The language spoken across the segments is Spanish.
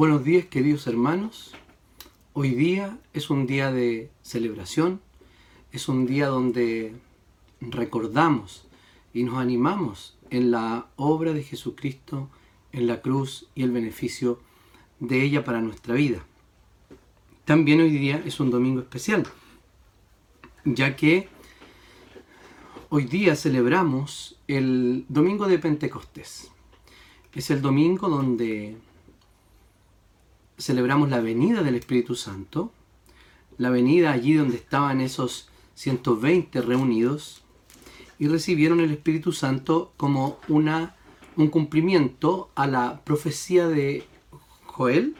Buenos días queridos hermanos. Hoy día es un día de celebración, es un día donde recordamos y nos animamos en la obra de Jesucristo en la cruz y el beneficio de ella para nuestra vida. También hoy día es un domingo especial, ya que hoy día celebramos el domingo de Pentecostés. Es el domingo donde celebramos la venida del Espíritu Santo, la venida allí donde estaban esos 120 reunidos y recibieron el Espíritu Santo como una, un cumplimiento a la profecía de Joel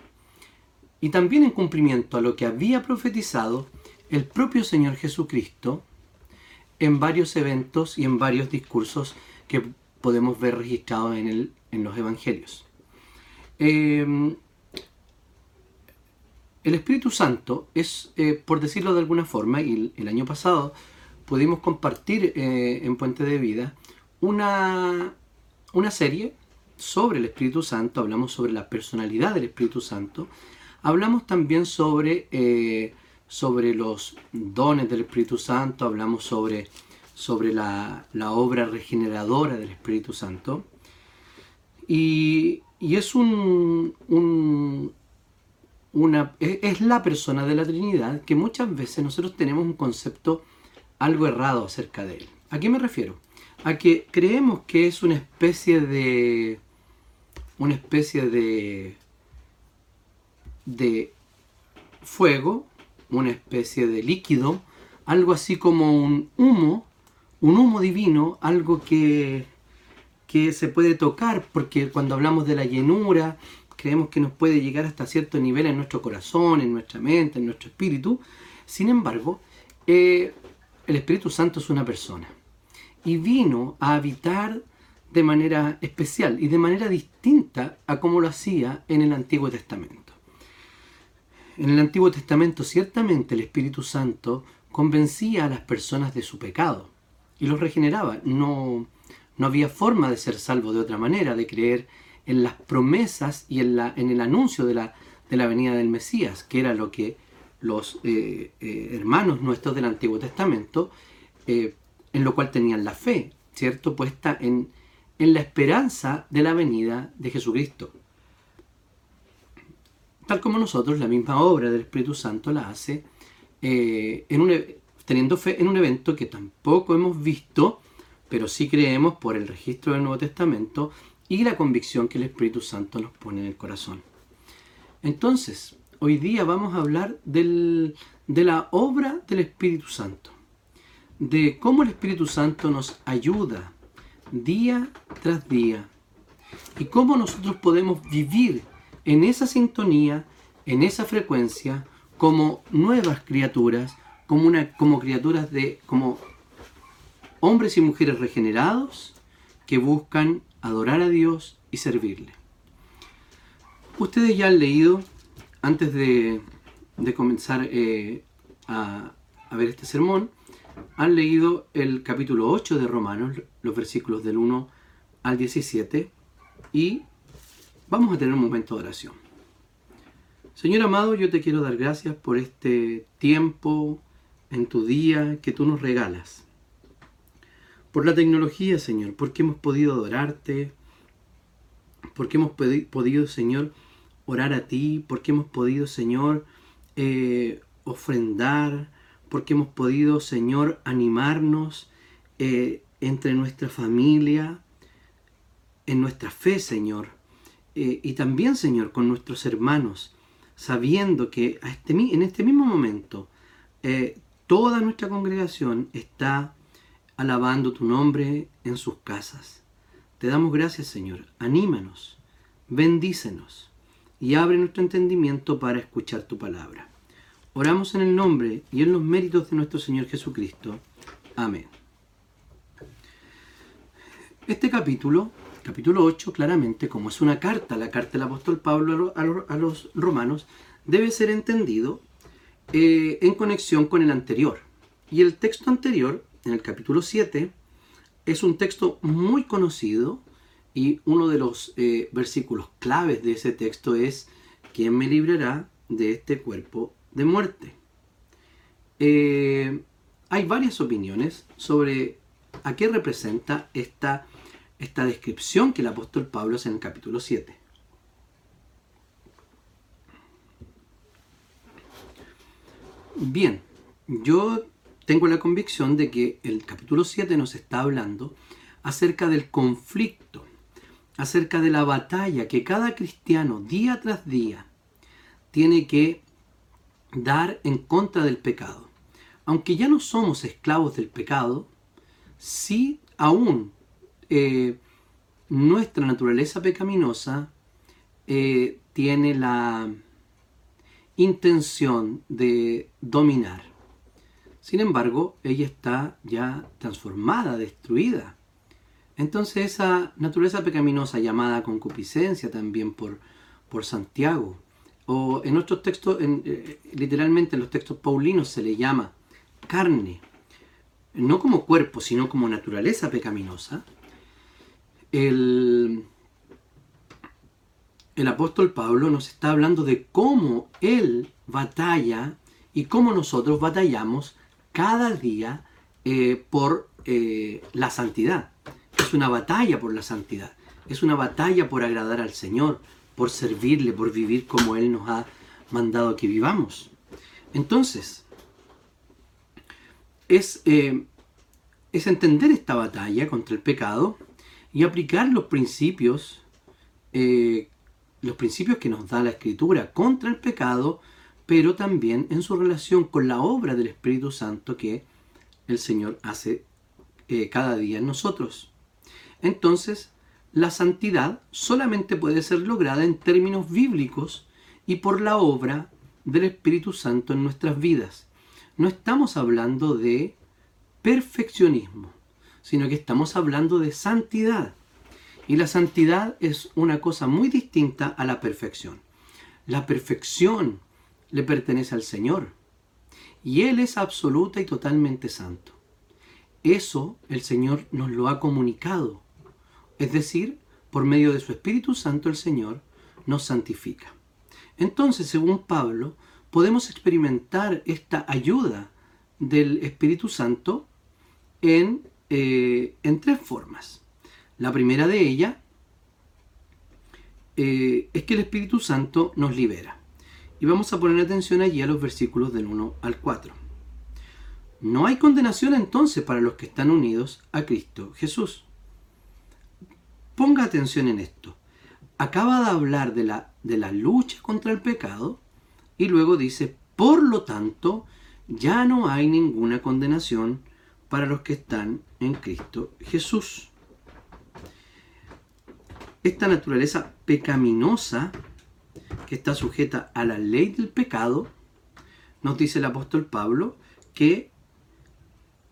y también en cumplimiento a lo que había profetizado el propio Señor Jesucristo en varios eventos y en varios discursos que podemos ver registrados en, el, en los evangelios. Eh, el Espíritu Santo es, eh, por decirlo de alguna forma, y el año pasado pudimos compartir eh, en Puente de Vida una, una serie sobre el Espíritu Santo, hablamos sobre la personalidad del Espíritu Santo, hablamos también sobre, eh, sobre los dones del Espíritu Santo, hablamos sobre, sobre la, obra regeneradora del Espíritu Santo. Y, es un, una, es la persona de la Trinidad que muchas veces nosotros tenemos un concepto algo errado acerca de él. ¿A qué me refiero? A que creemos que es una especie de una especie de de fuego, una especie de líquido, algo así como un humo, un humo divino, algo que que se puede tocar, porque cuando hablamos de la llenura, creemos que nos puede llegar hasta cierto nivel en nuestro corazón, en nuestra mente, en nuestro espíritu. Sin embargo, eh, el Espíritu Santo es una persona y vino a habitar de manera especial y de manera distinta a como lo hacía en el Antiguo Testamento. En el Antiguo Testamento ciertamente el Espíritu Santo convencía a las personas de su pecado y los regeneraba. No, no había forma de ser salvo de otra manera, de creer en las promesas y en, la, en el anuncio de la, de la venida del Mesías, que era lo que los eh, eh, hermanos nuestros del Antiguo Testamento, eh, en lo cual tenían la fe, ¿cierto? Puesta en, en la esperanza de la venida de Jesucristo. Tal como nosotros, la misma obra del Espíritu Santo la hace en un, e, teniendo fe en un evento que tampoco hemos visto, pero sí creemos por el registro del Nuevo Testamento y la convicción que el Espíritu Santo nos pone en el corazón. Entonces, hoy día vamos a hablar de la obra del Espíritu Santo, de cómo el Espíritu Santo nos ayuda día tras día y cómo nosotros podemos vivir en esa sintonía, en esa frecuencia, como nuevas criaturas, como, una, como criaturas de, como hombres y mujeres regenerados que buscan adorar a Dios y servirle. Ustedes ya han leído, antes de, comenzar eh, a, ver este sermón, han leído el capítulo 8 de Romanos, los versículos del 1 al 17, y vamos a tener un momento de oración. Señor amado, yo te quiero dar gracias por este tiempo en tu día que tú nos regalas por la tecnología, Señor, porque hemos podido adorarte, porque hemos podido, Señor, orar a ti, porque hemos podido, Señor, eh, ofrendar, porque hemos podido, Señor, animarnos eh, entre nuestra familia, en nuestra fe, Señor, eh, y también, Señor, con nuestros hermanos, sabiendo que este, en este mismo momento toda nuestra congregación está alabando tu nombre en sus casas. Te damos gracias, Señor. Anímanos, bendícenos y abre nuestro entendimiento para escuchar tu palabra. Oramos en el nombre y en los méritos de nuestro Señor Jesucristo. Amén. Este capítulo, capítulo 8, claramente, como es una carta, la carta del apóstol Pablo a los romanos, debe ser entendido eh, en conexión con el anterior. Y el texto anterior en el capítulo 7, es un texto muy conocido y uno de los eh, versículos claves de ese texto es ¿quién me librará de este cuerpo de muerte? Eh, hay varias opiniones sobre a qué representa esta, esta descripción que el apóstol Pablo hace en el capítulo 7. Bien, yo tengo la convicción de que el capítulo 7 nos está hablando acerca del conflicto, acerca de la batalla que cada cristiano día tras día tiene que dar en contra del pecado. Aunque ya no somos esclavos del pecado, sí aún eh, nuestra naturaleza pecaminosa eh, tiene la intención de dominar. Sin embargo, ella está ya transformada, destruida. Entonces esa naturaleza pecaminosa llamada concupiscencia también por, por Santiago, o en otros textos, eh, literalmente en los textos paulinos se le llama carne, no como cuerpo, sino como naturaleza pecaminosa, el, el apóstol Pablo nos está hablando de cómo él batalla y cómo nosotros batallamos cada día eh, por eh, la santidad. Es una batalla por la santidad. Es una batalla por agradar al Señor, por servirle, por vivir como Él nos ha mandado que vivamos. Entonces, es, eh, es entender esta batalla contra el pecado y aplicar los principios los principios que nos da la Escritura contra el pecado, pero también en su relación con la obra del Espíritu Santo que el Señor hace eh, cada día en nosotros. Entonces, la santidad solamente puede ser lograda en términos bíblicos y por la obra del Espíritu Santo en nuestras vidas. No estamos hablando de perfeccionismo, sino que estamos hablando de santidad. Y la santidad es una cosa muy distinta a la perfección. La perfección le pertenece al Señor. Y Él es absoluta y totalmente santo. Eso el Señor nos lo ha comunicado. Es decir, por medio de su Espíritu Santo el Señor nos santifica. Entonces, según Pablo, podemos experimentar esta ayuda del Espíritu Santo en, eh, en tres formas. La primera de ellas eh, es que el Espíritu Santo nos libera. Y vamos a poner atención allí a los versículos del 1 al 4. No hay condenación entonces para los que están unidos a Cristo Jesús. Ponga atención en esto. Acaba de hablar de la, de la lucha contra el pecado y luego dice, por lo tanto, ya no hay ninguna condenación para los que están en Cristo Jesús esta naturaleza pecaminosa está sujeta a la ley del pecado, nos dice el apóstol Pablo que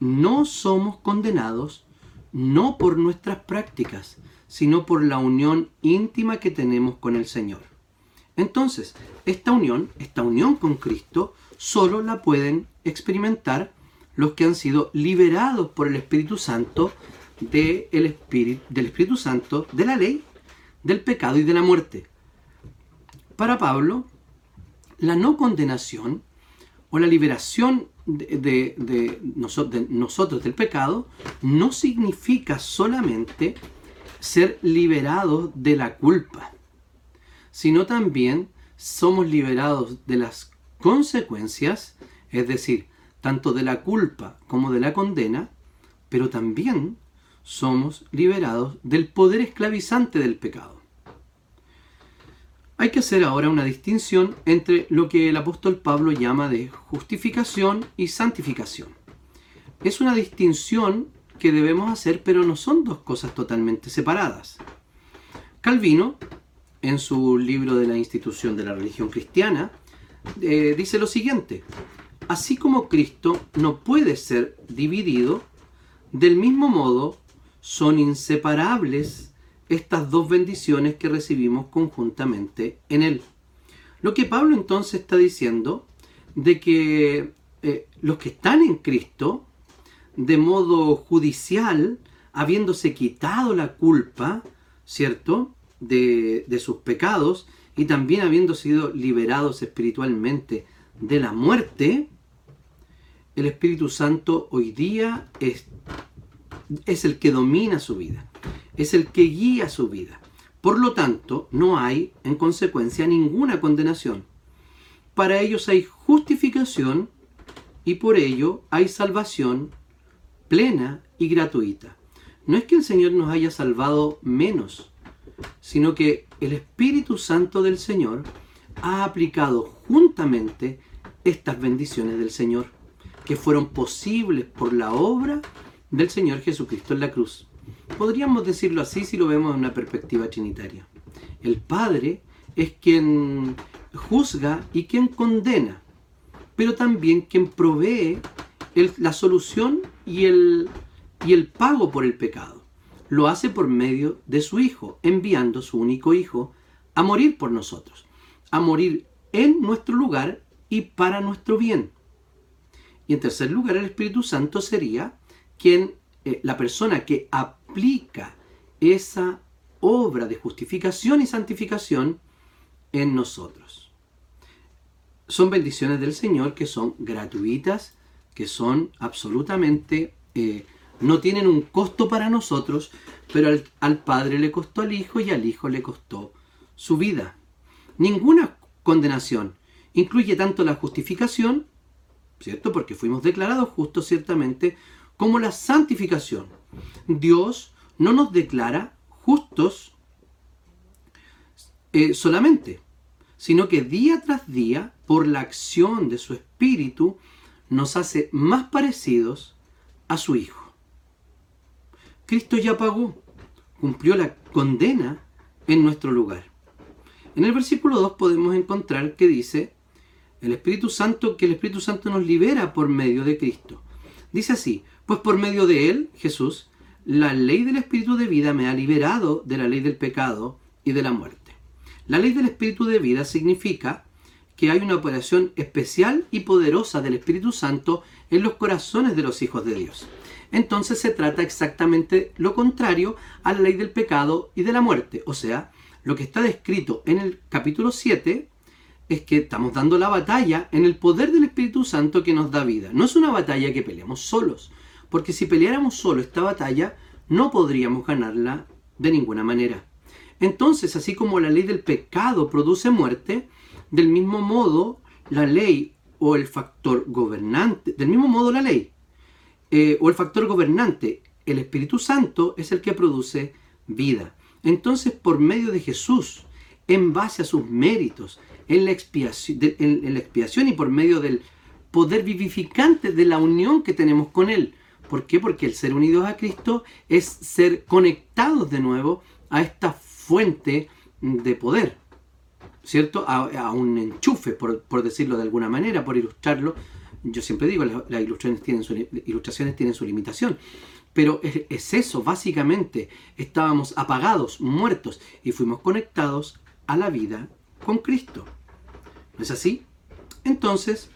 no somos condenados no por nuestras prácticas, sino por la unión íntima que tenemos con el Señor. Entonces, esta unión, esta unión con Cristo, solo la pueden experimentar los que han sido liberados por el Espíritu Santo Espíritu, del Espíritu Santo de la ley del pecado y de la muerte. Para Pablo, la no condenación o la liberación de, nosotros del pecado no significa solamente ser liberados de la culpa, sino también somos liberados de las consecuencias, es decir, tanto de la culpa como de la condena, pero también somos liberados del poder esclavizante del pecado. Hay que hacer ahora una distinción entre lo que el apóstol Pablo llama de justificación y santificación. Es una distinción que debemos hacer, pero no son dos cosas totalmente separadas. Calvino, en su libro de la institución de la religión cristiana, eh, dice lo siguiente, así como Cristo no puede ser dividido, del mismo modo son inseparables estas dos bendiciones que recibimos conjuntamente en Él. Lo que Pablo entonces está diciendo de que eh, los que están en Cristo, de modo judicial, habiéndose quitado la culpa, ¿cierto?, de, de sus pecados y también habiendo sido liberados espiritualmente de la muerte, el Espíritu Santo hoy día es, es el que domina su vida, es el que guía su vida. Por lo tanto, no hay, en consecuencia, ninguna condenación. Para ellos hay justificación y por ello hay salvación plena y gratuita. No es que el Señor nos haya salvado menos, sino que el Espíritu Santo del Señor ha aplicado juntamente estas bendiciones del Señor, que fueron posibles por la obra del Señor Jesucristo en la cruz. Podríamos decirlo así si lo vemos en una perspectiva trinitaria. El Padre es quien juzga y quien condena, pero también quien provee la solución y el, y el pago por el pecado. Lo hace por medio de su Hijo, enviando su único Hijo a morir por nosotros, a morir en nuestro lugar y para nuestro bien. Y en tercer lugar, el Espíritu Santo sería quien, eh, la persona que aplica esa obra de justificación y santificación en nosotros. Son bendiciones del Señor que son gratuitas, que son absolutamente, eh, no tienen un costo para nosotros, pero al, al Padre le costó al Hijo y al Hijo le costó su vida. Ninguna condenación incluye tanto la justificación, ¿cierto? Porque fuimos declarados justos ciertamente, como la santificación. Dios no nos declara justos eh, solamente, sino que día tras día, por la acción de su Espíritu, nos hace más parecidos a su Hijo. Cristo ya pagó, cumplió la condena en nuestro lugar. En el versículo 2 podemos encontrar que dice, el Espíritu Santo, que el Espíritu Santo nos libera por medio de Cristo. Dice así, pues por medio de Él, Jesús, la ley del Espíritu de vida me ha liberado de la ley del pecado y de la muerte. La ley del Espíritu de vida significa que hay una operación especial y poderosa del Espíritu Santo en los corazones de los hijos de Dios. Entonces se trata exactamente lo contrario a la ley del pecado y de la muerte. O sea, lo que está descrito en el capítulo 7 es que estamos dando la batalla en el poder del Espíritu Santo que nos da vida. No es una batalla que peleamos solos, porque si peleáramos solo esta batalla, no podríamos ganarla de ninguna manera. Entonces, así como la ley del pecado produce muerte, del mismo modo la ley o el factor gobernante, del mismo modo la ley eh, o el factor gobernante, el Espíritu Santo es el que produce vida. Entonces, por medio de Jesús, en base a sus méritos, en la, expiación, en, la expiación y por medio del poder vivificante de la unión que tenemos con Él. ¿Por qué? Porque el ser unidos a Cristo es ser conectados de nuevo a esta fuente de poder, ¿cierto? A, un enchufe, por, decirlo de alguna manera, por ilustrarlo. Yo siempre digo, las, ilustraciones, tienen su, ilustraciones tienen su limitación. Pero es, es, eso, básicamente, estábamos apagados, muertos, y fuimos conectados a la vida con Cristo. ¿No es así? Entonces,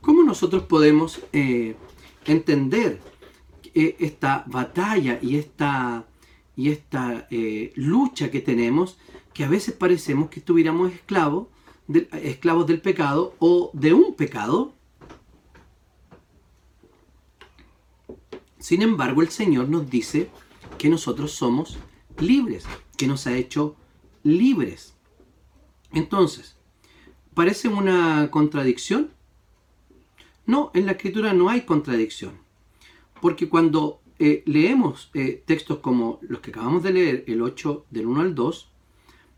¿cómo nosotros podemos eh, entender esta batalla y esta, y esta eh, lucha que tenemos, que a veces parecemos que estuviéramos esclavos, esclavos del pecado o de un pecado? Sin embargo, el Señor nos dice que nosotros somos libres, que nos ha hecho libres. Entonces, ¿parece una contradicción? No, en la escritura no hay contradicción. Porque cuando eh, leemos eh, textos como los que acabamos de leer, el 8 del 1 al 2,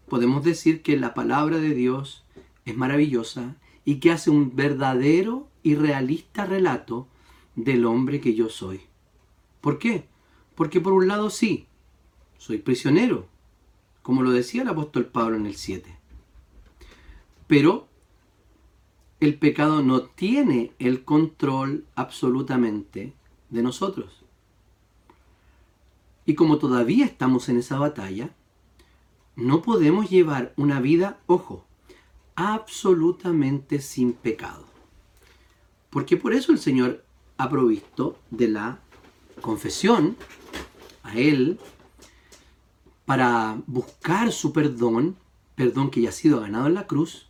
podemos decir que la palabra de Dios es maravillosa y que hace un verdadero y realista relato del hombre que yo soy. ¿Por qué? Porque por un lado sí, soy prisionero, como lo decía el apóstol Pablo en el 7. Pero el pecado no tiene el control absolutamente de nosotros. Y como todavía estamos en esa batalla, no podemos llevar una vida, ojo, absolutamente sin pecado. Porque por eso el Señor ha provisto de la confesión a Él para buscar su perdón perdón que ya ha sido ganado en la cruz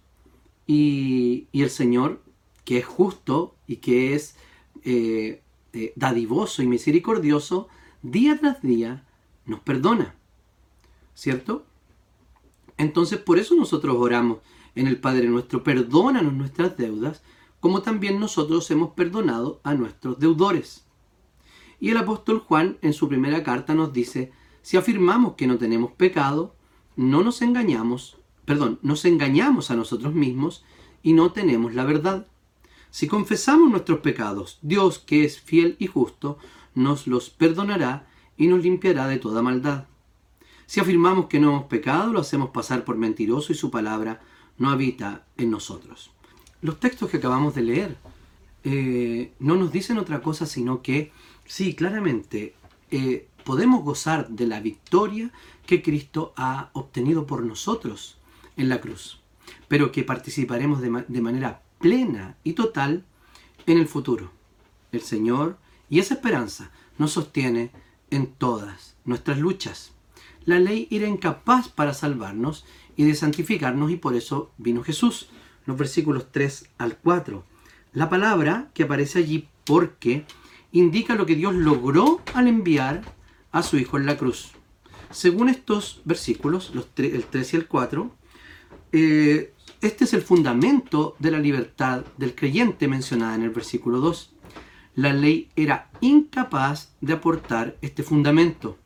y, el Señor, que es justo y que es eh, eh, dadivoso y misericordioso, día tras día nos perdona. ¿Cierto? Entonces por eso nosotros oramos en el Padre nuestro, perdónanos nuestras deudas, como también nosotros hemos perdonado a nuestros deudores. Y el apóstol Juan en su primera carta nos dice, si afirmamos que no tenemos pecado, no nos engañamos, perdón, nos engañamos a nosotros mismos y no tenemos la verdad. Si confesamos nuestros pecados, Dios, que es fiel y justo, nos los perdonará y nos limpiará de toda maldad. Si afirmamos que no hemos pecado, lo hacemos pasar por mentiroso y su palabra no habita en nosotros. Los textos que acabamos de leer eh, no nos dicen otra cosa sino que, sí, claramente, eh, podemos gozar de la victoria que Cristo ha obtenido por nosotros en la cruz, pero que participaremos de, manera plena y total en el futuro. El Señor y esa esperanza nos sostiene en todas nuestras luchas. La ley era incapaz para salvarnos y de santificarnos y por eso vino Jesús. Los versículos 3 al 4. La palabra que aparece allí porque indica lo que Dios logró al enviar a su Hijo en la cruz. Según estos versículos, los el 3 y el 4, eh, este es el fundamento de la libertad del creyente mencionada en el versículo 2. La ley era incapaz de aportar este fundamento.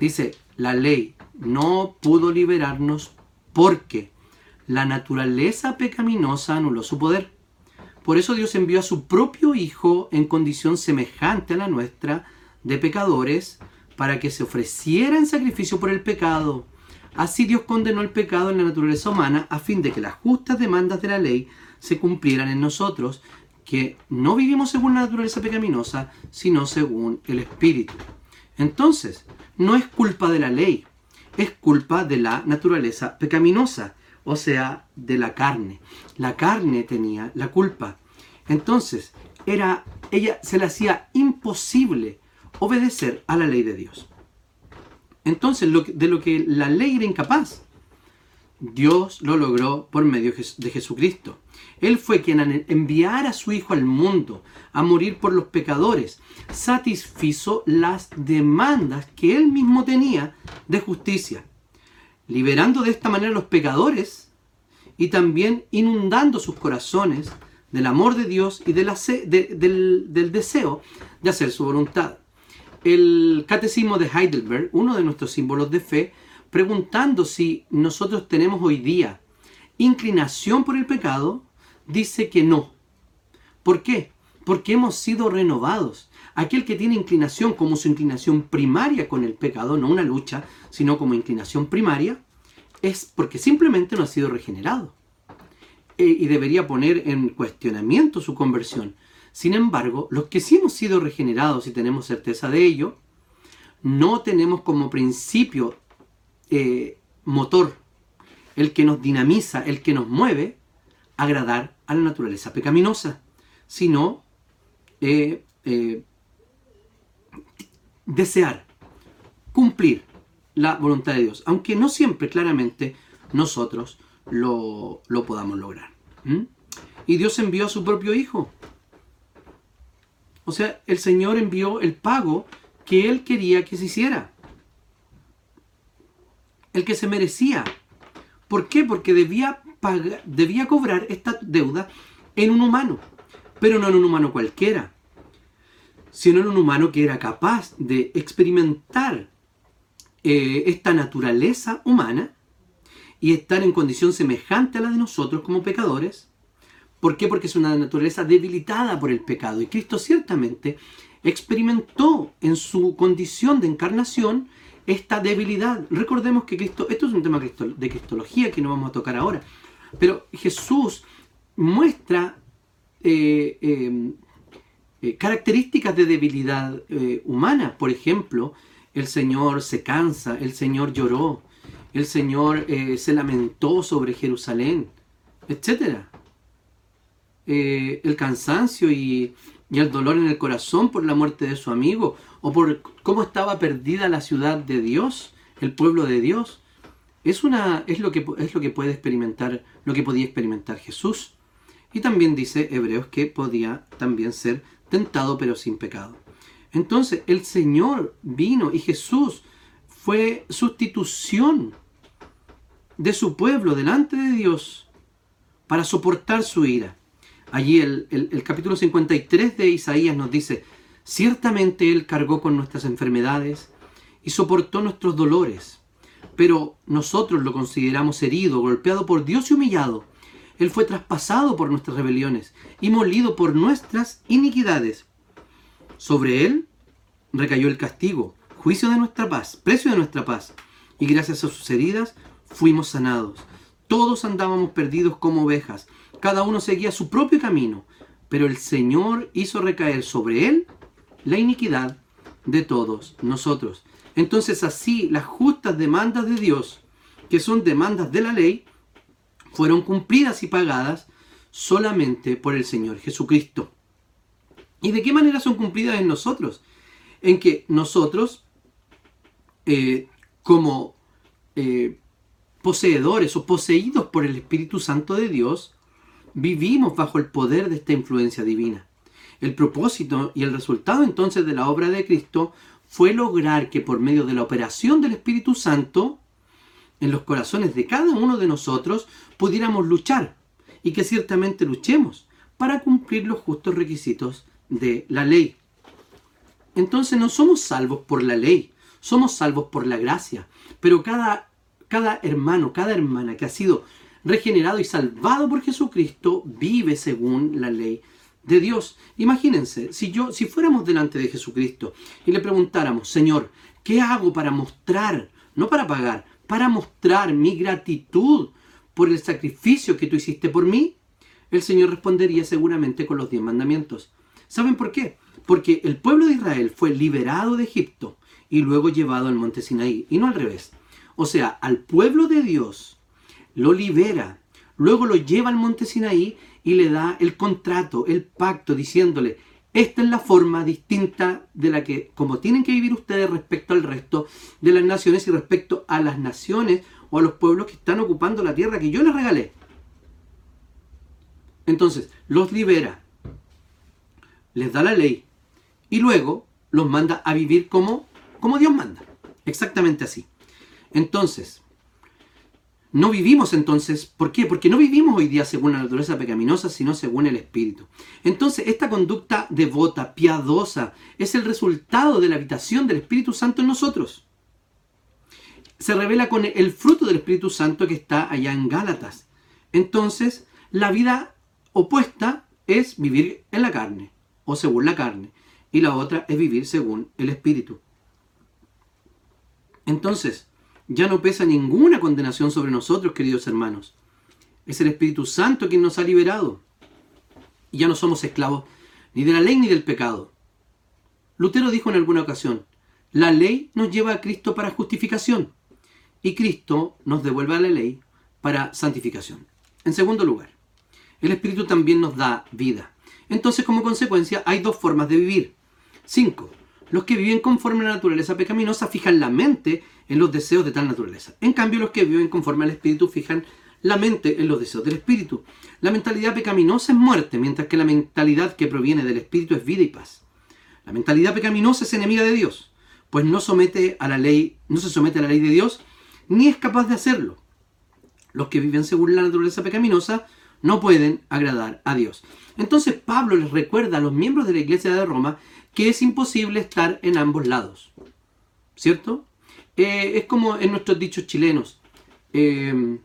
Dice, la ley no pudo liberarnos porque la naturaleza pecaminosa anuló su poder. Por eso Dios envió a su propio Hijo en condición semejante a la nuestra de pecadores para que se ofreciera en sacrificio por el pecado. Así Dios condenó el pecado en la naturaleza humana a fin de que las justas demandas de la ley se cumplieran en nosotros, que no vivimos según la naturaleza pecaminosa, sino según el Espíritu. Entonces, no es culpa de la ley, es culpa de la naturaleza pecaminosa, o sea, de la carne. La carne tenía la culpa. Entonces, era ella se le hacía imposible obedecer a la ley de Dios. Entonces, de lo que la ley era incapaz, Dios lo logró por medio de Jesucristo. Él fue quien al enviar a su Hijo al mundo a morir por los pecadores, satisfizo las demandas que él mismo tenía de justicia, liberando de esta manera a los pecadores y también inundando sus corazones del amor de Dios y del, del deseo de hacer su voluntad. El catecismo de Heidelberg, uno de nuestros símbolos de fe, preguntando si nosotros tenemos hoy día inclinación por el pecado, dice que no. ¿Por qué? Porque hemos sido renovados. Aquel que tiene inclinación como su inclinación primaria con el pecado, no una lucha, sino como inclinación primaria, es porque simplemente no ha sido regenerado. Eh, y debería poner en cuestionamiento su conversión. Sin embargo, los que sí hemos sido regenerados y tenemos certeza de ello, no tenemos como principio eh, motor, el que nos dinamiza, el que nos mueve, agradar a la naturaleza pecaminosa, sino eh, eh, desear, cumplir la voluntad de Dios, aunque no siempre claramente nosotros lo, podamos lograr. Y Dios envió a su propio Hijo. O sea, el Señor envió el pago que Él quería que se hiciera el que se merecía. ¿Por qué? Porque debía, pagar, debía cobrar esta deuda en un humano, pero no en un humano cualquiera, sino en un humano que era capaz de experimentar eh, esta naturaleza humana y estar en condición semejante a la de nosotros como pecadores. ¿Por qué? Porque es una naturaleza debilitada por el pecado. Y Cristo ciertamente experimentó en su condición de encarnación esta debilidad. Recordemos que Cristo, esto es un tema de cristología que no vamos a tocar ahora, pero Jesús muestra eh, eh, eh, características de debilidad humana. Por ejemplo, el Señor se cansa, el Señor lloró, el Señor se lamentó sobre Jerusalén, etc. el cansancio y, y el dolor en el corazón por la muerte de su amigo, o por cómo estaba perdida la ciudad de Dios, el pueblo de Dios. es, una, es, lo que, es lo que puede experimentar, lo que podía experimentar Jesús. Y también dice Hebreos que podía también ser tentado pero sin pecado. Entonces el Señor vino y Jesús fue sustitución de su pueblo delante de Dios para soportar su ira. Allí el, el, capítulo 53 de Isaías nos dice, ciertamente Él cargó con nuestras enfermedades y soportó nuestros dolores, pero nosotros lo consideramos herido, golpeado por Dios y humillado. Él fue traspasado por nuestras rebeliones y molido por nuestras iniquidades. Sobre Él recayó el castigo, juicio de nuestra paz, precio de nuestra paz, y gracias a sus heridas fuimos sanados. Todos andábamos perdidos como ovejas, cada uno seguía su propio camino, pero el Señor hizo recaer sobre él la iniquidad de todos nosotros. Entonces así las justas demandas de Dios, que son demandas de la ley, fueron cumplidas y pagadas solamente por el Señor Jesucristo. ¿Y de qué manera son cumplidas en nosotros? En que nosotros, eh, como eh, poseedores o poseídos por el Espíritu Santo de Dios, vivimos bajo el poder de esta influencia divina. El propósito y el resultado entonces de la obra de Cristo fue lograr que por medio de la operación del Espíritu Santo, en los corazones de cada uno de nosotros, pudiéramos luchar y que ciertamente luchemos para cumplir los justos requisitos de la ley. Entonces no somos salvos por la ley, somos salvos por la gracia, pero cada cada hermano, cada hermana que ha sido regenerado y salvado por Jesucristo vive según la ley de Dios. Imagínense, si yo si fuéramos delante de Jesucristo y le preguntáramos, "Señor, ¿qué hago para mostrar, no para pagar, para mostrar mi gratitud por el sacrificio que tú hiciste por mí?" El Señor respondería seguramente con los diez mandamientos. ¿Saben por qué? Porque el pueblo de Israel fue liberado de Egipto y luego llevado al monte Sinaí, y no al revés. O sea, al pueblo de Dios lo libera, luego lo lleva al monte Sinaí y le da el contrato, el pacto, diciéndole, esta es la forma distinta de la que, como tienen que vivir ustedes respecto al resto de las naciones y respecto a las naciones o a los pueblos que están ocupando la tierra que yo les regalé. Entonces, los libera, les da la ley y luego los manda a vivir como, como Dios manda. Exactamente así. Entonces, no vivimos entonces, ¿por qué? Porque no vivimos hoy día según la naturaleza pecaminosa, sino según el Espíritu. Entonces, esta conducta devota, piadosa, es el resultado de la habitación del Espíritu Santo en nosotros. Se revela con el fruto del Espíritu Santo que está allá en Gálatas. Entonces, la vida opuesta es vivir en la carne, o según la carne, y la otra es vivir según el Espíritu. Entonces, ya no pesa ninguna condenación sobre nosotros, queridos hermanos. Es el Espíritu Santo quien nos ha liberado. Y ya no somos esclavos ni de la ley ni del pecado. Lutero dijo en alguna ocasión, la ley nos lleva a Cristo para justificación y Cristo nos devuelve a la ley para santificación. En segundo lugar, el Espíritu también nos da vida. Entonces, como consecuencia, hay dos formas de vivir. 5. Los que viven conforme a la naturaleza pecaminosa fijan la mente en los deseos de tal naturaleza. En cambio, los que viven conforme al Espíritu fijan la mente en los deseos del Espíritu. La mentalidad pecaminosa es muerte, mientras que la mentalidad que proviene del Espíritu es vida y paz. La mentalidad pecaminosa es enemiga de Dios, pues no somete a la ley, no se somete a la ley de Dios, ni es capaz de hacerlo. Los que viven según la naturaleza pecaminosa no pueden agradar a Dios. Entonces Pablo les recuerda a los miembros de la iglesia de Roma que es imposible estar en ambos lados. ¿Cierto? Eh, es como en nuestros dichos chilenos. Eh,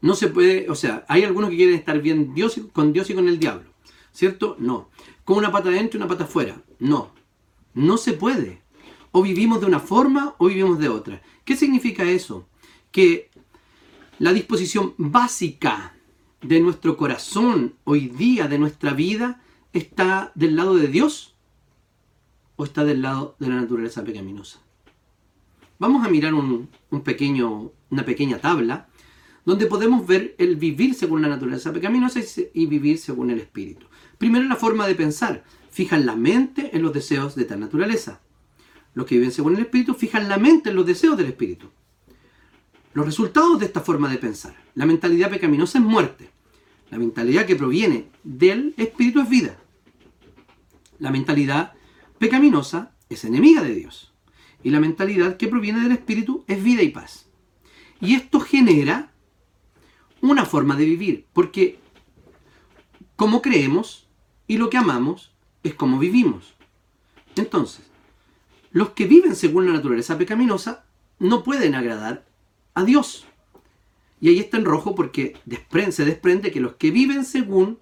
no se puede, o sea, hay algunos que quieren estar bien Dios, con Dios y con el diablo. ¿Cierto? No. Con una pata adentro y una pata afuera. No. No se puede. O vivimos de una forma o vivimos de otra. ¿Qué significa eso? Que la disposición básica de nuestro corazón hoy día, de nuestra vida, está del lado de Dios o está del lado de la naturaleza pecaminosa. Vamos a mirar un, pequeño, una pequeña tabla donde podemos ver el vivir según la naturaleza pecaminosa y vivir según el espíritu. Primero la forma de pensar. Fijan la mente en los deseos de tal naturaleza. Los que viven según el espíritu fijan la mente en los deseos del espíritu. los resultados de esta forma de pensar. La mentalidad pecaminosa es muerte. La mentalidad que proviene del espíritu es vida. La mentalidad pecaminosa es enemiga de Dios. Y la mentalidad que proviene del espíritu es vida y paz. Y esto genera una forma de vivir, porque como creemos y lo que amamos es como vivimos. Entonces, los que viven según la naturaleza pecaminosa no pueden agradar a Dios. Y ahí está en rojo porque se desprende que los que viven según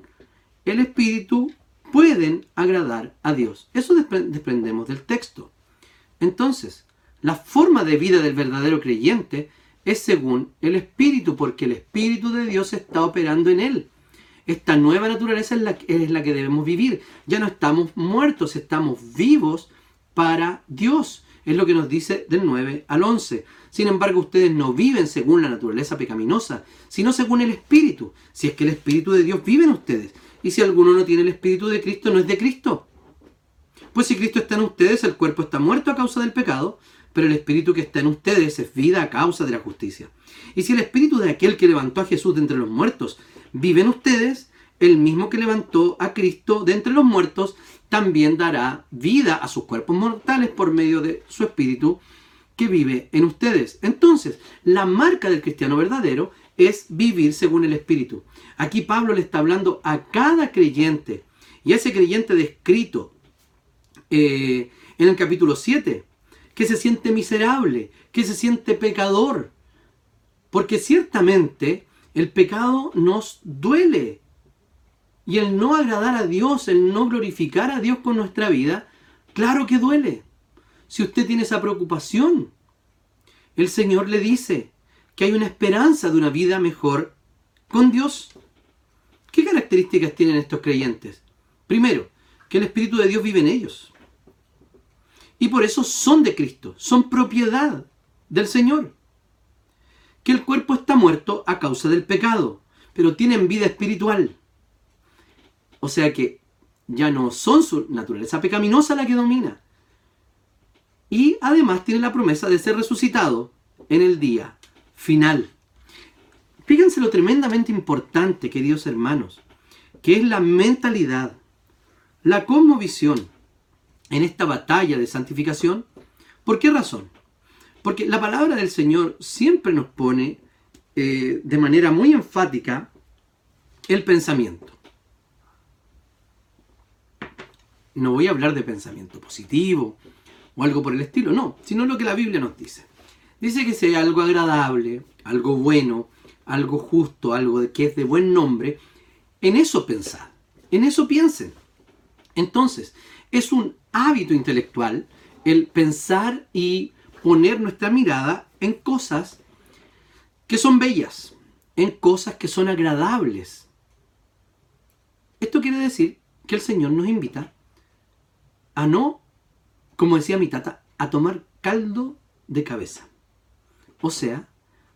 el Espíritu pueden agradar a Dios. Eso desprendemos del texto. Entonces, la forma de vida del verdadero creyente es según el Espíritu, porque el Espíritu de Dios está operando en él. Esta nueva naturaleza es la, es la que debemos vivir. Ya no estamos muertos, estamos vivos para Dios. Es lo que nos dice del 9 al 11. Sin embargo, ustedes no viven según la naturaleza pecaminosa, sino según el Espíritu. Si es que el Espíritu de Dios vive en ustedes. Y si alguno no tiene el Espíritu de Cristo, no es de Cristo. Pues si Cristo está en ustedes, el cuerpo está muerto a causa del pecado, pero el Espíritu que está en ustedes es vida a causa de la justicia. Y si el Espíritu de aquel que levantó a Jesús de entre los muertos vive en ustedes, el mismo que levantó a Cristo de entre los muertos también dará vida a sus cuerpos mortales por medio de su Espíritu que vive en ustedes. Entonces, la marca del cristiano verdadero es vivir según el Espíritu. Aquí Pablo le está hablando a cada creyente y ese creyente descrito eh, en el capítulo 7, que se siente miserable, que se siente pecador. Porque ciertamente el pecado nos duele, y el no agradar a Dios, el no glorificar a Dios con nuestra vida, claro que duele. Si usted tiene esa preocupación, el Señor le dice que hay una esperanza de una vida mejor con Dios. ¿Qué características tienen estos creyentes? Primero, que el Espíritu de Dios vive en ellos. Y por eso son de Cristo, son propiedad del Señor. Que el cuerpo está muerto a causa del pecado, pero tienen vida espiritual. O sea que ya no son su naturaleza pecaminosa la que domina. Y además tiene la promesa de ser resucitado en el día final. Fíjense lo tremendamente importante, queridos hermanos, que es la mentalidad, la cosmovisión en esta batalla de santificación. ¿Por qué razón? Porque la palabra del Señor siempre nos pone eh, de manera muy enfática el pensamiento. No voy a hablar de pensamiento positivo o algo por el estilo, no, sino lo que la Biblia nos dice. Dice que sea algo agradable, algo bueno, algo justo, algo que es de buen nombre, en eso pensad, en eso piensen. Entonces, es un hábito intelectual el pensar y poner nuestra mirada en cosas que son bellas, en cosas que son agradables. Esto quiere decir que el Señor nos invita a no, como decía mi tata, a tomar caldo de cabeza. O sea,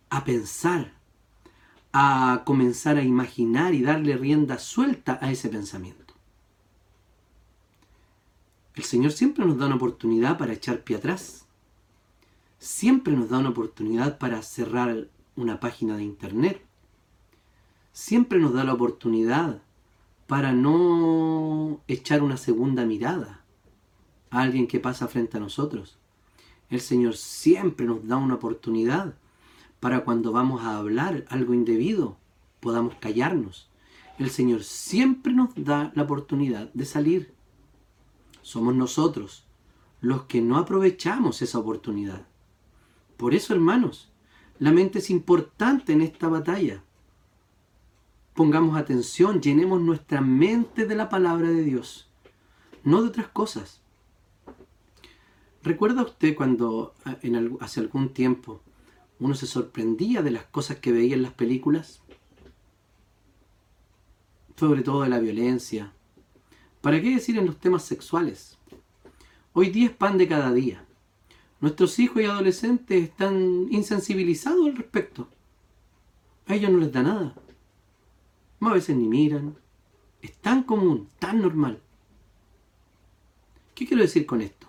a pensar, a comenzar a imaginar y darle rienda suelta a ese pensamiento. El Señor siempre nos da una oportunidad para echar pie atrás. Siempre nos da una oportunidad para cerrar una página de internet. Siempre nos da la oportunidad para no echar una segunda mirada alguien que pasa frente a nosotros. El Señor siempre nos da una oportunidad para cuando vamos a hablar algo indebido, podamos callarnos. El Señor siempre nos da la oportunidad de salir. Somos nosotros los que no aprovechamos esa oportunidad. Por eso, hermanos, la mente es importante en esta batalla. Pongamos atención, llenemos nuestra mente de la palabra de Dios, no de otras cosas. ¿Recuerda usted cuando hace algún tiempo uno se sorprendía de las cosas que veía en las películas? Sobre todo de la violencia. ¿Para qué decir en los temas sexuales? Hoy día es pan de cada día. Nuestros hijos y adolescentes están insensibilizados al respecto. A ellos no les da nada. A veces ni miran. Es tan común, tan normal. ¿Qué quiero decir con esto?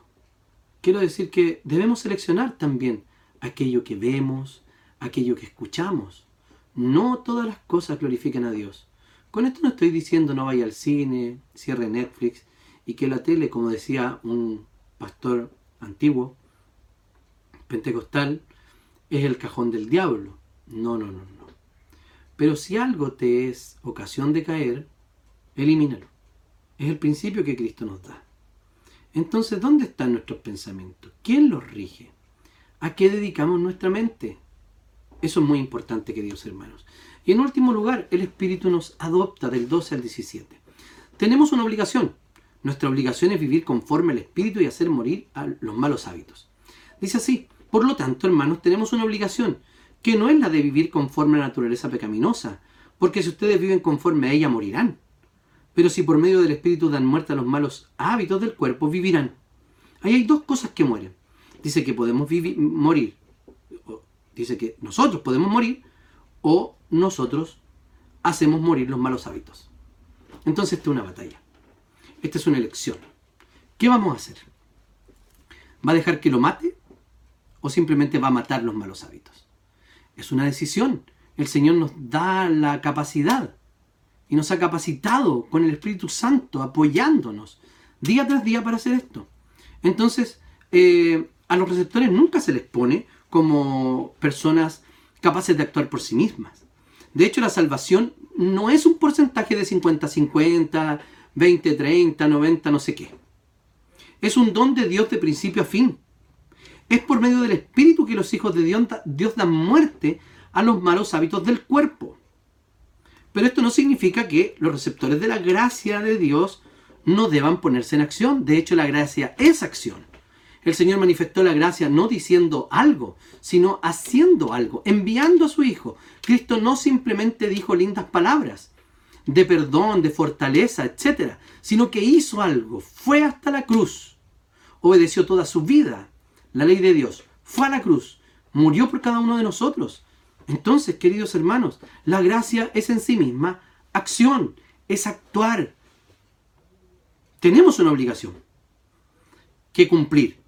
quiero decir que debemos seleccionar también aquello que vemos, aquello que escuchamos. No todas las cosas glorifican a Dios. Con esto no estoy diciendo no vaya al cine, cierre Netflix y que la tele, como decía un pastor antiguo, pentecostal, es el cajón del diablo. No, no, no, no. Pero si algo te es ocasión de caer, elimínalo. Es el principio que Cristo nos da. Entonces, ¿dónde están nuestros pensamientos? ¿Quién los rige? ¿A qué dedicamos nuestra mente? Eso es muy importante, queridos hermanos. Y en último lugar, el Espíritu nos adopta del 12 al 17. Tenemos una obligación. Nuestra obligación es vivir conforme al Espíritu y hacer morir a los malos hábitos. Dice así, por lo tanto, hermanos, tenemos una obligación, que no es la de vivir conforme a la naturaleza pecaminosa, porque si ustedes viven conforme a ella, morirán. Pero si por medio del Espíritu dan muerte a los malos hábitos del cuerpo, vivirán. Ahí hay dos cosas que mueren. Dice que podemos vivir, morir Dice que nosotros podemos morir o nosotros hacemos morir los malos hábitos. Entonces esta es una batalla. Esta es una elección. ¿Qué vamos a hacer? ¿Va a dejar que lo mate o simplemente va a matar los malos hábitos? Es una decisión. El Señor nos da la capacidad y nos ha capacitado con el Espíritu Santo apoyándonos día tras día para hacer esto. Entonces, eh, a los receptores nunca se les pone como personas capaces de actuar por sí mismas. De hecho, la salvación no es un porcentaje de 50-50, 20-30, 90, no sé qué. Es un don de Dios de principio a fin. Es por medio del Espíritu que los hijos de Dios, Dios dan muerte a los malos hábitos del cuerpo. Pero esto no significa que los receptores de la gracia de Dios no deban ponerse en acción. De hecho, la gracia es acción. El Señor manifestó la gracia no diciendo algo, sino haciendo algo, enviando a su Hijo. Cristo no simplemente dijo lindas palabras de perdón, de fortaleza, etc., sino que hizo algo, fue hasta la cruz, obedeció toda su vida la ley de Dios, fue a la cruz, murió por cada uno de nosotros. Entonces, queridos hermanos, la gracia es en sí misma acción, es actuar. Tenemos una obligación que cumplir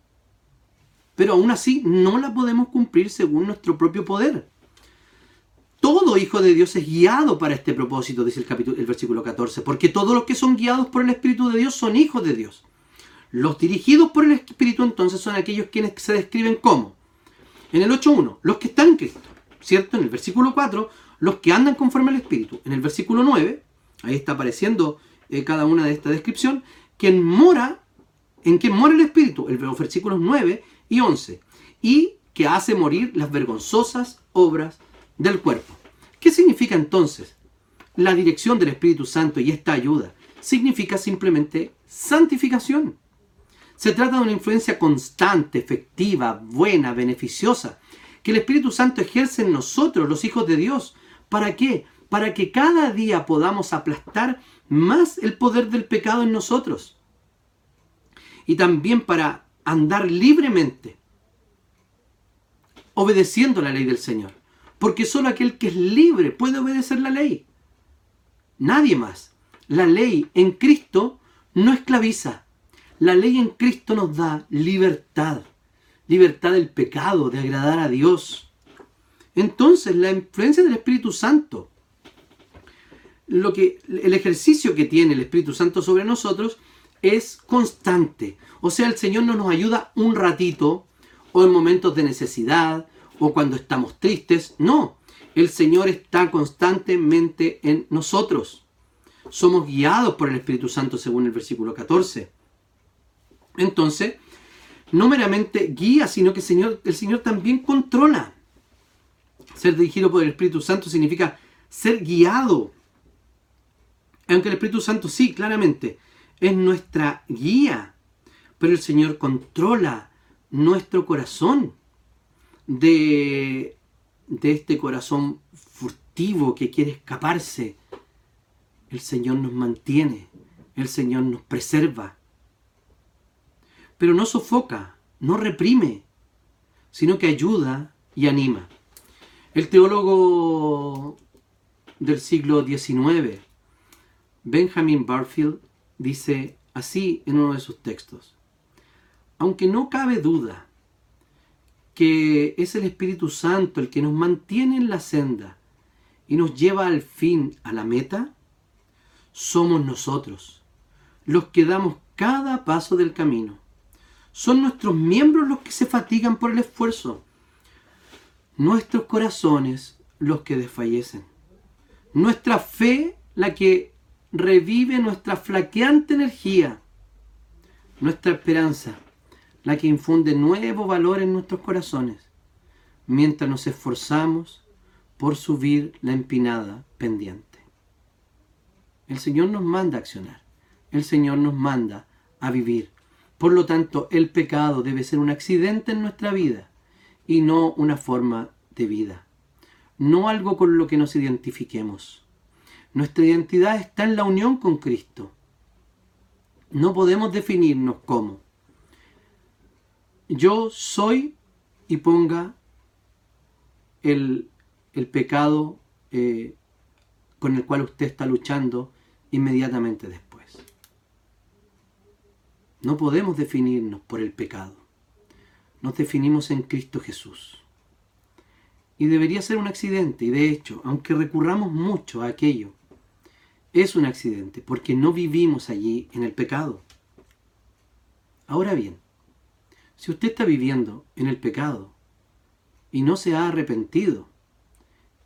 pero aún así no la podemos cumplir según nuestro propio poder. Todo hijo de Dios es guiado para este propósito, dice el, capítulo, el versículo 14, porque todos los que son guiados por el Espíritu de Dios son hijos de Dios. Los dirigidos por el Espíritu entonces son aquellos quienes se describen como. En el 8.1, los que están en Cristo, ¿cierto? En el versículo 4, los que andan conforme al Espíritu. En el versículo 9, ahí está apareciendo eh, cada una de esta descripción, quien mora, en quien mora el Espíritu. El versículo 9 y 11, y que hace morir las vergonzosas obras del cuerpo. ¿Qué significa entonces? La dirección del Espíritu Santo y esta ayuda significa simplemente santificación. Se trata de una influencia constante, efectiva, buena, beneficiosa, que el Espíritu Santo ejerce en nosotros, los hijos de Dios. ¿Para qué? Para que cada día podamos aplastar más el poder del pecado en nosotros. Y también para andar libremente, obedeciendo la ley del Señor. Porque solo aquel que es libre puede obedecer la ley. Nadie más. La ley en Cristo no esclaviza. La ley en Cristo nos da libertad. Libertad del pecado, de agradar a Dios. Entonces, la influencia del Espíritu Santo, lo que, el ejercicio que tiene el Espíritu Santo sobre nosotros es constante. O sea, el Señor no nos ayuda un ratito o en momentos de necesidad o cuando estamos tristes. No, el Señor está constantemente en nosotros. Somos guiados por el Espíritu Santo según el versículo 14. Entonces, no meramente guía, sino que el Señor, el Señor también controla. Ser dirigido por el Espíritu Santo significa ser guiado. Aunque el Espíritu Santo sí, claramente, es nuestra guía, pero el Señor controla nuestro corazón de, de este corazón furtivo que quiere escaparse. El Señor nos mantiene, el Señor nos preserva, pero no sofoca, no reprime, sino que ayuda y anima. El teólogo del siglo XIX, Benjamin Barfield, dice así en uno de sus textos. Aunque no cabe duda que es el Espíritu Santo el que nos mantiene en la senda y nos lleva al fin, a la meta, somos nosotros, los que damos cada paso del camino. Son nuestros miembros los que se fatigan por el esfuerzo, nuestros corazones los que desfallecen, nuestra fe la que revive nuestra flaqueante energía, nuestra esperanza la que infunde nuevo valor en nuestros corazones, mientras nos esforzamos por subir la empinada pendiente. El Señor nos manda a accionar, el Señor nos manda a vivir. Por lo tanto, el pecado debe ser un accidente en nuestra vida y no una forma de vida, no algo con lo que nos identifiquemos. Nuestra identidad está en la unión con Cristo. No podemos definirnos como yo soy y ponga el, el pecado eh, con el cual usted está luchando inmediatamente después. No podemos definirnos por el pecado. Nos definimos en Cristo Jesús. Y debería ser un accidente, y de hecho, aunque recurramos mucho a aquello, es un accidente, porque no vivimos allí en el pecado. Ahora bien, si usted está viviendo en el pecado y no se ha arrepentido,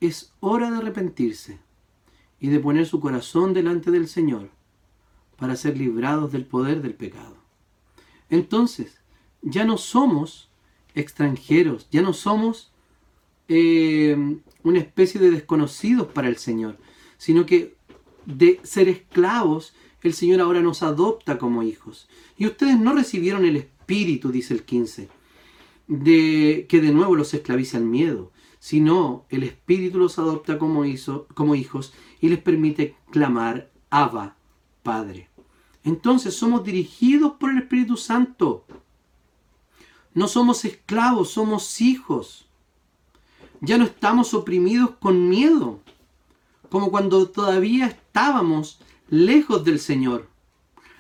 es hora de arrepentirse y de poner su corazón delante del Señor para ser librados del poder del pecado. Entonces, ya no somos extranjeros, ya no somos eh, una especie de desconocidos para el Señor, sino que de ser esclavos, el Señor ahora nos adopta como hijos. Y ustedes no recibieron el Espíritu, dice el 15, de que de nuevo los esclaviza el miedo, sino el Espíritu los adopta como, hizo, como hijos y les permite clamar Abba, Padre. Entonces somos dirigidos por el Espíritu Santo. No somos esclavos, somos hijos. Ya no estamos oprimidos con miedo, como cuando todavía estábamos lejos del Señor.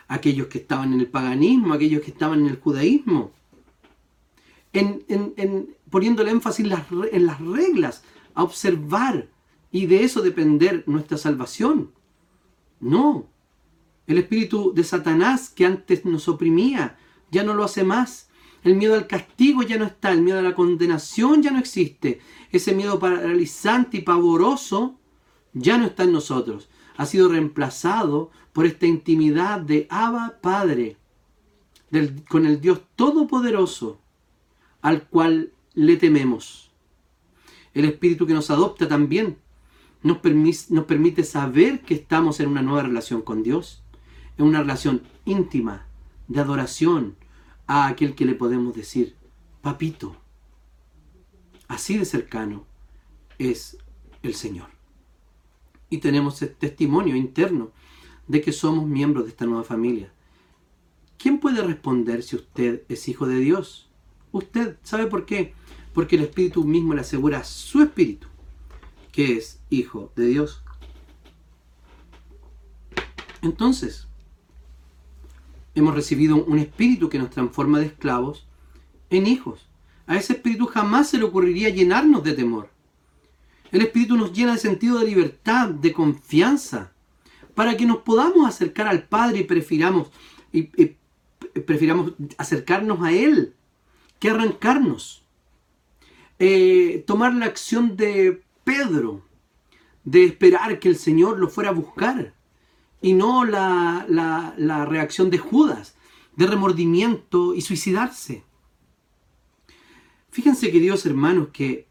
Aquellos que estaban en el paganismo, aquellos que estaban en el judaísmo. En, en, poniendo el énfasis en las, en las reglas, a observar y de eso depender nuestra salvación. No. El espíritu de Satanás que antes nos oprimía ya no lo hace más. El miedo al castigo ya no está, el miedo a la condenación ya no existe. Ese miedo paralizante y pavoroso ya no está en nosotros. Ha sido reemplazado por esta intimidad de Abba Padre, con el Dios Todopoderoso, al cual le tememos. El Espíritu que nos adopta también nos, nos permite saber que estamos en una nueva relación con Dios, en una relación íntima, de adoración a aquel que le podemos decir, papito. Así de cercano es el Señor. Y tenemos testimonio interno de que somos miembros de esta nueva familia. ¿Quién puede responder si usted es hijo de Dios? Usted, ¿sabe por qué? Porque el Espíritu mismo le asegura su Espíritu que es hijo de Dios. Entonces, hemos recibido un espíritu que nos transforma de esclavos en hijos. A ese espíritu jamás se le ocurriría llenarnos de temor. El espíritu nos llena de sentido de libertad, de confianza, para que nos podamos acercar al Padre y prefiramos, y, prefiramos acercarnos a Él que arrancarnos. Eh, tomar la acción de Pedro, de esperar que el Señor lo fuera a buscar, y no la, la reacción de Judas, de remordimiento y suicidarse. Fíjense, queridos hermanos, que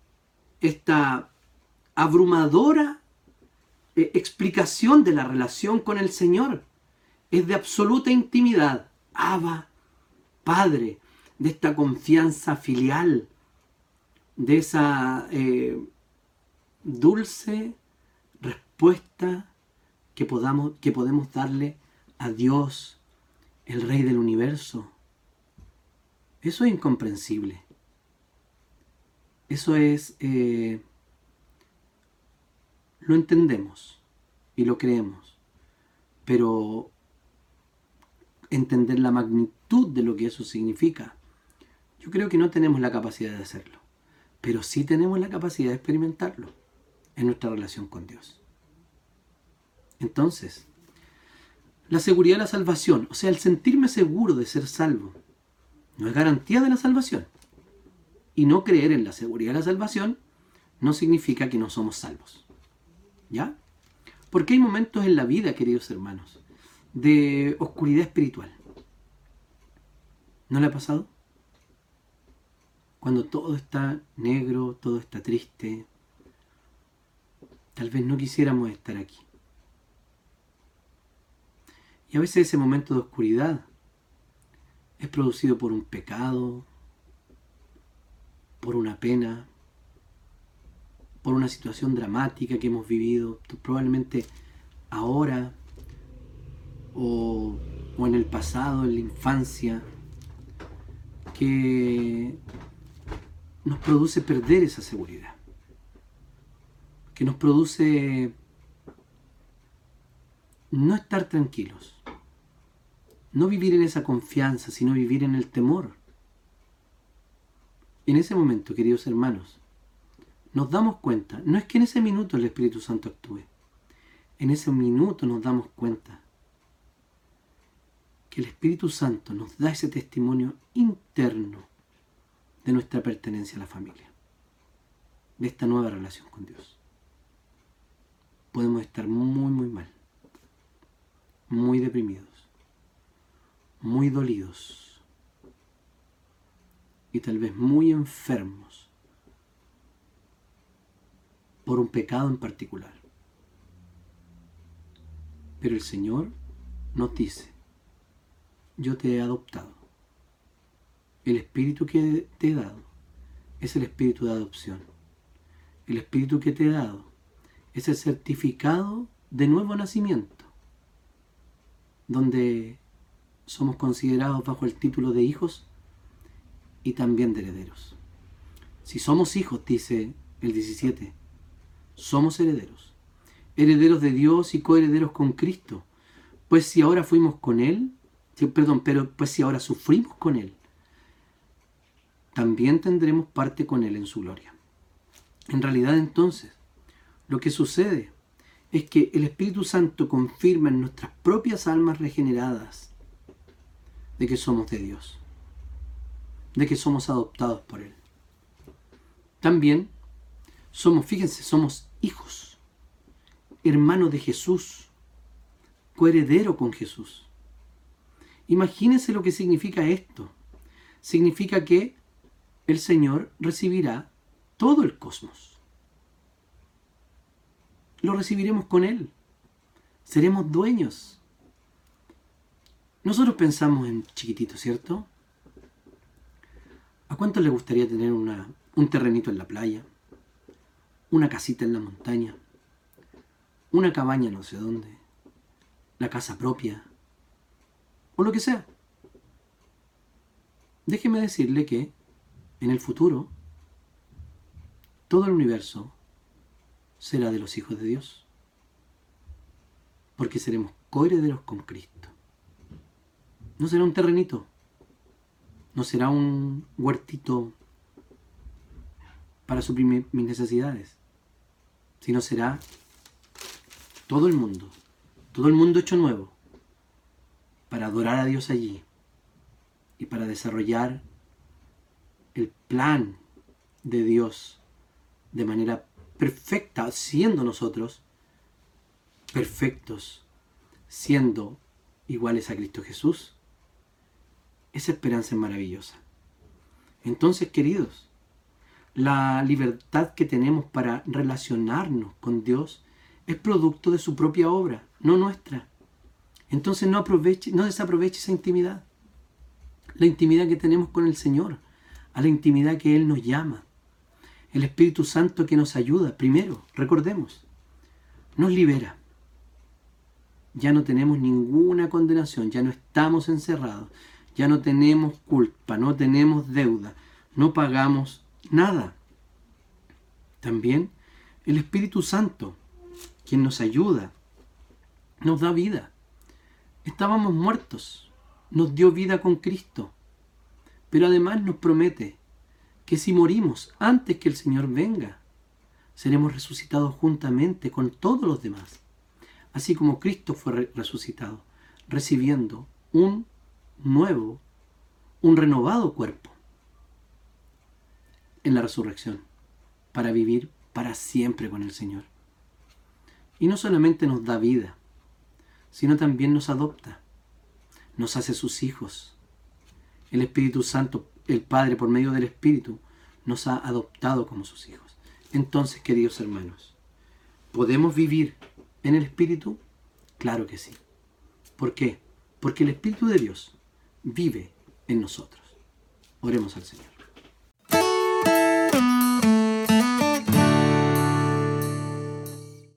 esta abrumadora eh, explicación de la relación con el Señor es de absoluta intimidad. Abba, Padre, de esta confianza filial, de esa eh, dulce respuesta que, podamos, que podemos darle a Dios, el Rey del universo. Eso es incomprensible. Eso es... Eh, lo entendemos y lo creemos, pero entender la magnitud de lo que eso significa, yo creo que no tenemos la capacidad de hacerlo, pero sí tenemos la capacidad de experimentarlo en nuestra relación con Dios. Entonces, la seguridad de la salvación, o sea, el sentirme seguro de ser salvo, no es garantía de la salvación. Y no creer en la seguridad de la salvación no significa que no somos salvos. ¿Ya? Porque hay momentos en la vida, queridos hermanos, de oscuridad espiritual. ¿No le ha pasado? Cuando todo está negro, todo está triste, tal vez no quisiéramos estar aquí. Y a veces ese momento de oscuridad es producido por un pecado, por una pena, por una situación dramática que hemos vivido, probablemente ahora o, en el pasado, en la infancia, que nos produce perder esa seguridad, que nos produce no estar tranquilos, no vivir en esa confianza, sino vivir en el temor. En ese momento, queridos hermanos, nos damos cuenta, no es que en ese minuto el Espíritu Santo actúe, en ese minuto nos damos cuenta que el Espíritu Santo nos da ese testimonio interno de nuestra pertenencia a la familia, de esta nueva relación con Dios. Podemos estar muy, muy mal, muy deprimidos, muy dolidos y tal vez muy enfermos por un pecado en particular. Pero el Señor nos dice, yo te he adoptado. El espíritu que te he dado es el espíritu de adopción. El espíritu que te he dado es el certificado de nuevo nacimiento, donde somos considerados bajo el título de hijos y también de herederos. Si somos hijos, dice el 17, somos herederos, herederos de Dios y coherederos con Cristo. Pues si ahora fuimos con Él, perdón, pero pues si ahora sufrimos con Él, también tendremos parte con Él en su gloria. En realidad entonces, lo que sucede es que el Espíritu Santo confirma en nuestras propias almas regeneradas de que somos de Dios, de que somos adoptados por Él. También somos, fíjense, somos hijos, hermanos de Jesús, coheredero con Jesús. Imagínense lo que significa esto. Significa que el Señor recibirá todo el cosmos. Lo recibiremos con Él. Seremos dueños. Nosotros pensamos en chiquitito, ¿cierto? ¿A cuántos le gustaría tener un terrenito en la playa? Una casita en la montaña, una cabaña no sé dónde, la casa propia, o lo que sea. Déjeme decirle que en el futuro todo el universo será de los hijos de Dios, porque seremos coherederos con Cristo. No será un terrenito, no será un huertito para suprimir mis necesidades sino será todo el mundo, todo el mundo hecho nuevo, para adorar a Dios allí y para desarrollar el plan de Dios de manera perfecta, siendo nosotros perfectos, siendo iguales a Cristo Jesús. Esa esperanza es maravillosa. Entonces, queridos, la libertad que tenemos para relacionarnos con Dios es producto de su propia obra, no nuestra. Entonces no, aproveche, no desaproveche esa intimidad. La intimidad que tenemos con el Señor, a la intimidad que Él nos llama. El Espíritu Santo que nos ayuda, primero, recordemos, nos libera. Ya no tenemos ninguna condenación, ya no estamos encerrados, ya no tenemos culpa, no tenemos deuda, no pagamos nada. También el Espíritu Santo, quien nos ayuda, nos da vida. Estábamos muertos, nos dio vida con Cristo, Pero además nos promete que si morimos antes que el Señor venga, seremos resucitados juntamente con todos los demás, así como Cristo fue resucitado, recibiendo un nuevo, un renovado cuerpo en la resurrección, para vivir para siempre con el Señor. Y no solamente nos da vida, sino también nos adopta, nos hace sus hijos. El Espíritu Santo, el Padre, por medio del Espíritu, nos ha adoptado como sus hijos. Entonces, queridos hermanos, ¿podemos vivir en el Espíritu? Claro que sí. ¿Por qué? Porque el Espíritu de Dios vive en nosotros. Oremos al Señor.